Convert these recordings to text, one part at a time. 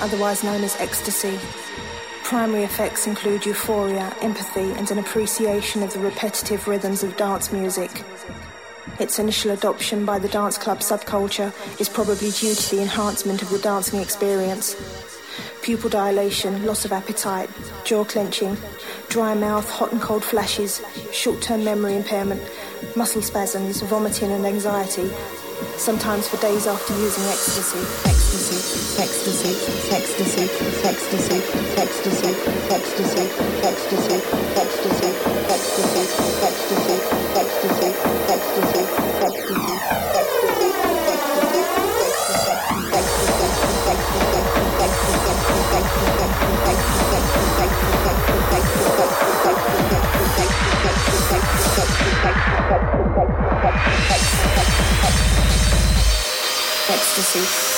Otherwise known as ecstasy. Primary effects include euphoria, empathy, and an appreciation of the repetitive rhythms of dance music. Its initial adoption by the dance club subculture is probably due to the enhancement of the dancing experience. Pupil dilation, loss of appetite, jaw clenching, dry mouth, hot and cold flashes, short term memory impairment, muscle spasms, vomiting, and anxiety, sometimes for days after using ecstasy. Ecstasy, ecstasy, ecstasy, ecstasy, ecstasy, ecstasy, ecstasy, ecstasy, ecstasy, ecstasy, ecstasy, fantasy.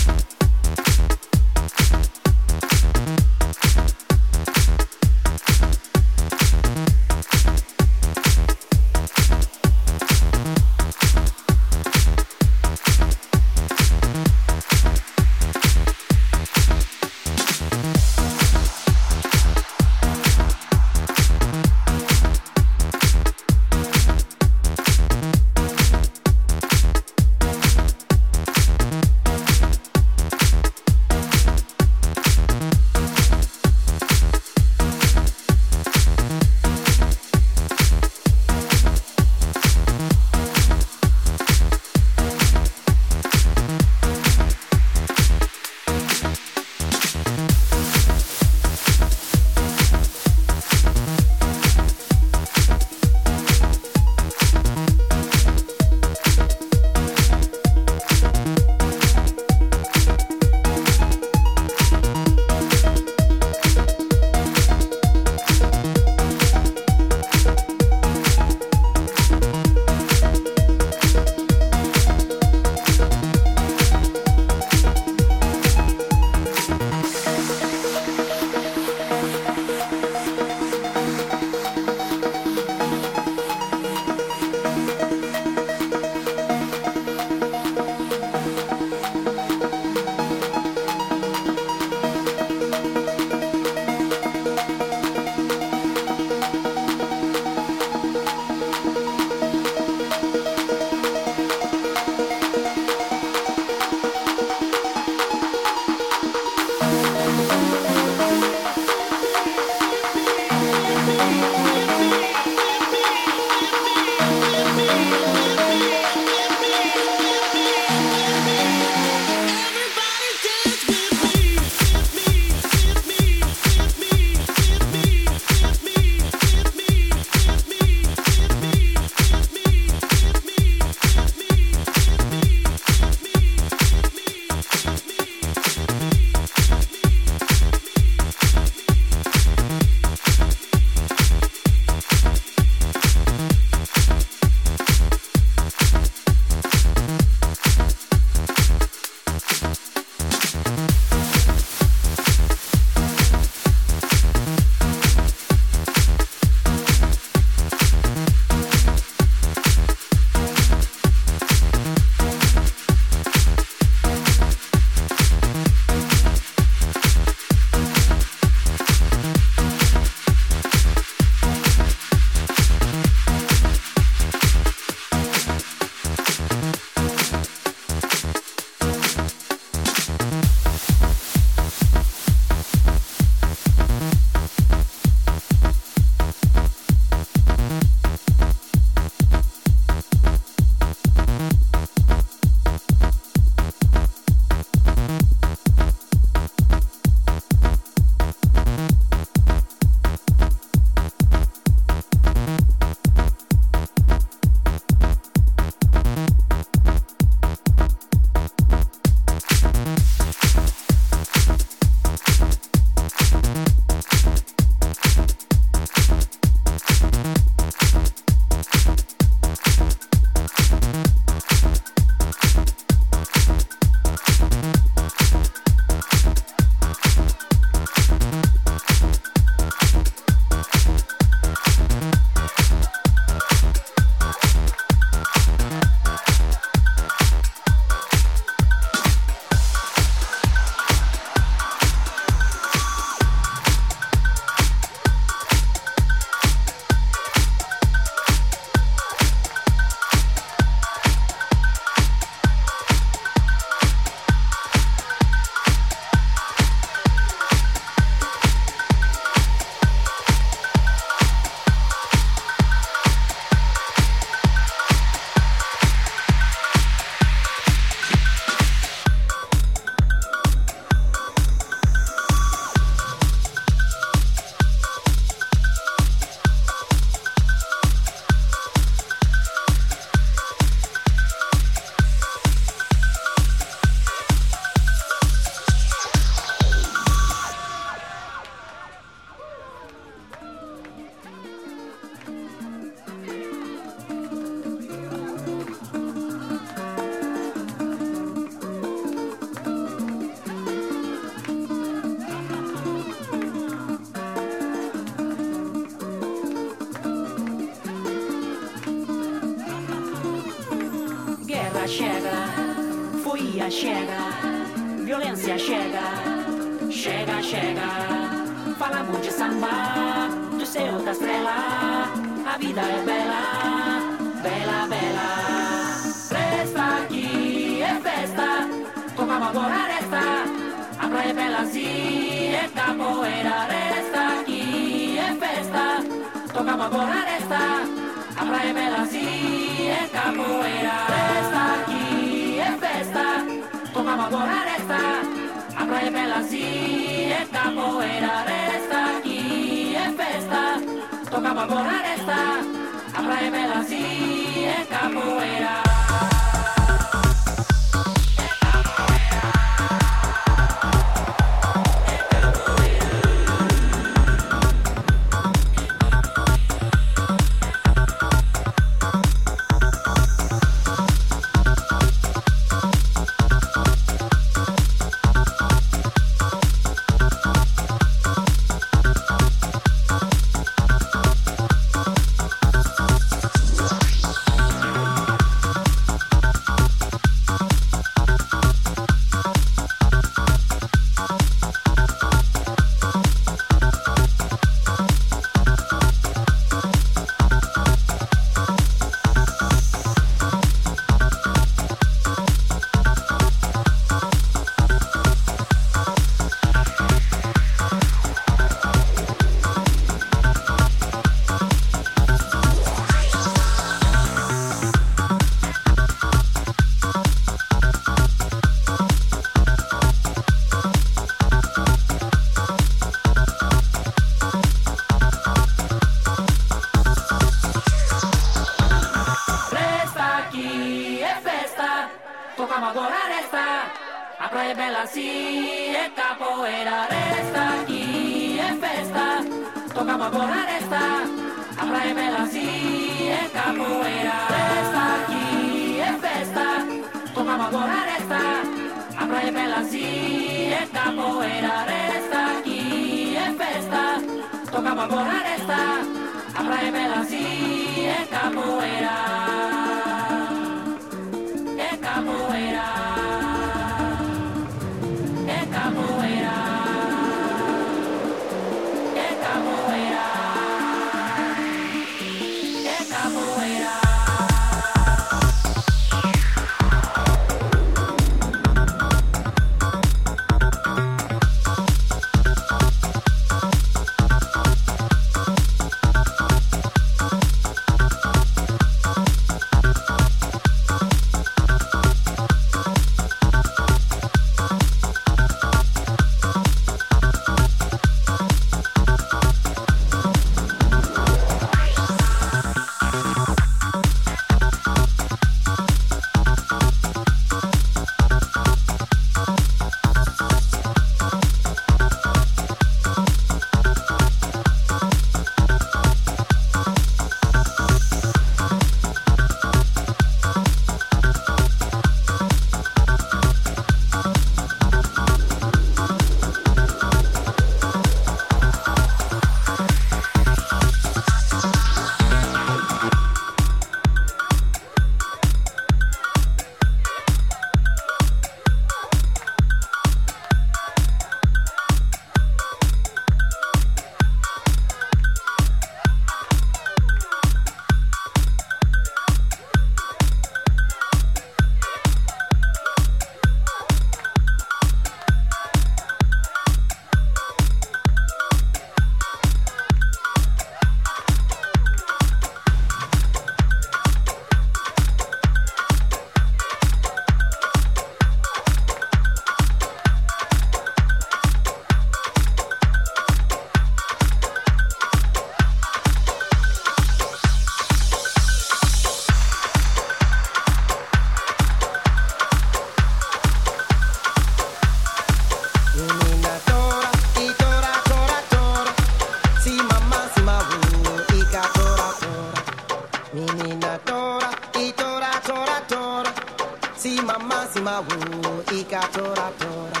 Masima wo ika tora tora.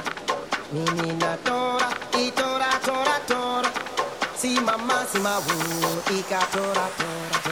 Minina tora itora tora tora. Si mama sima wo ika tora tora.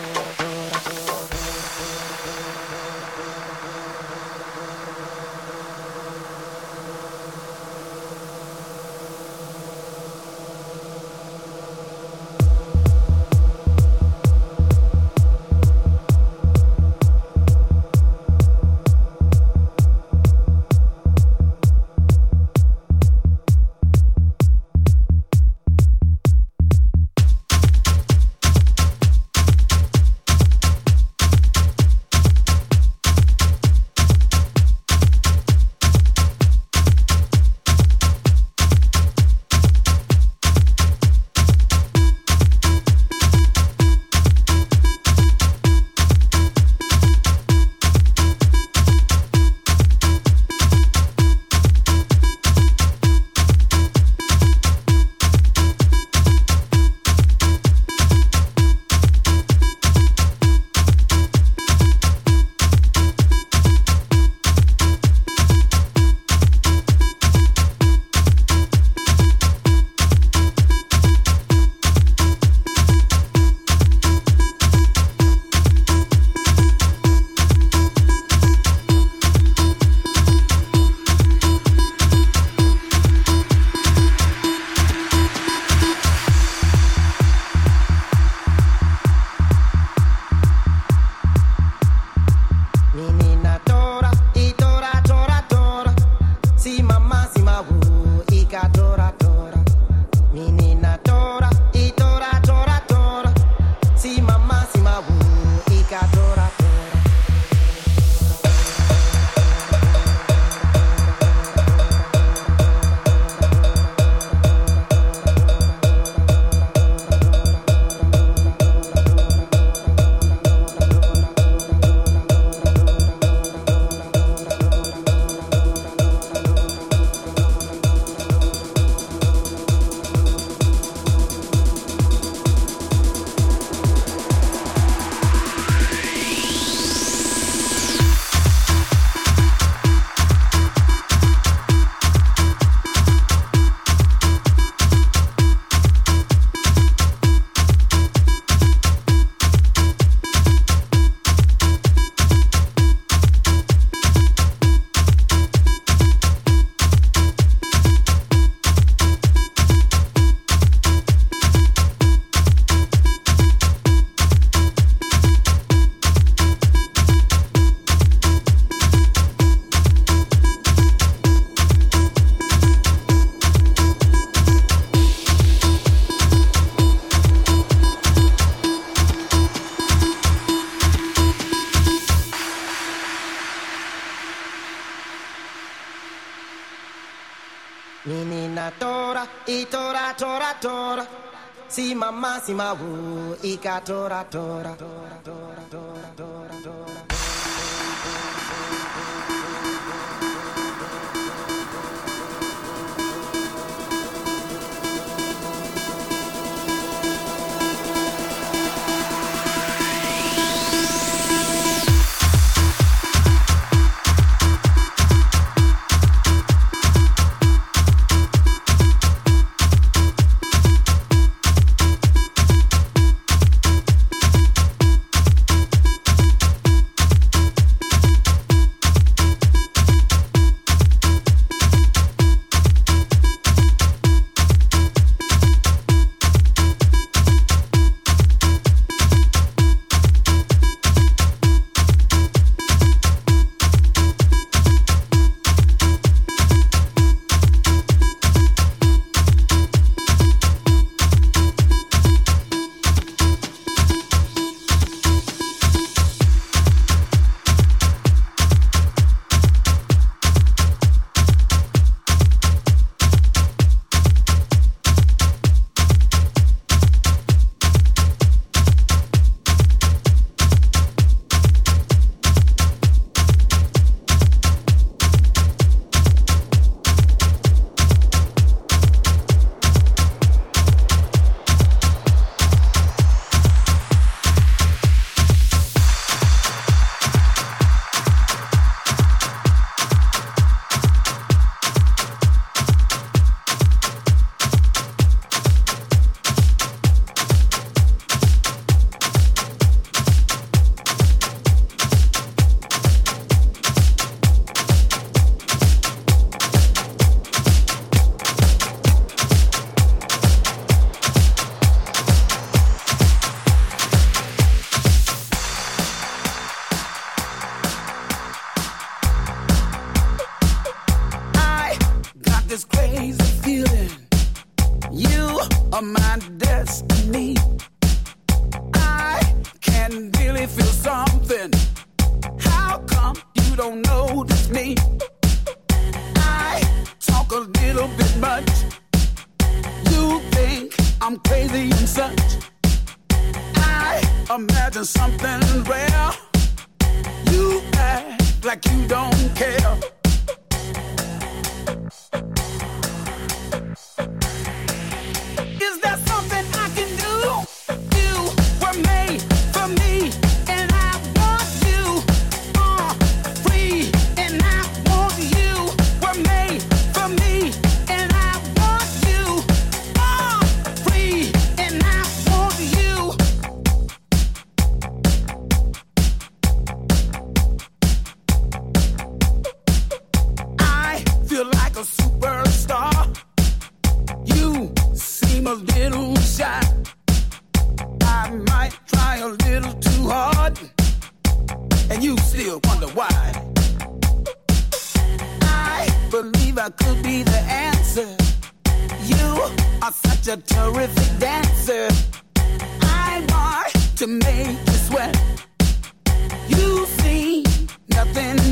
Tora, tora, tora,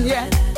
yet.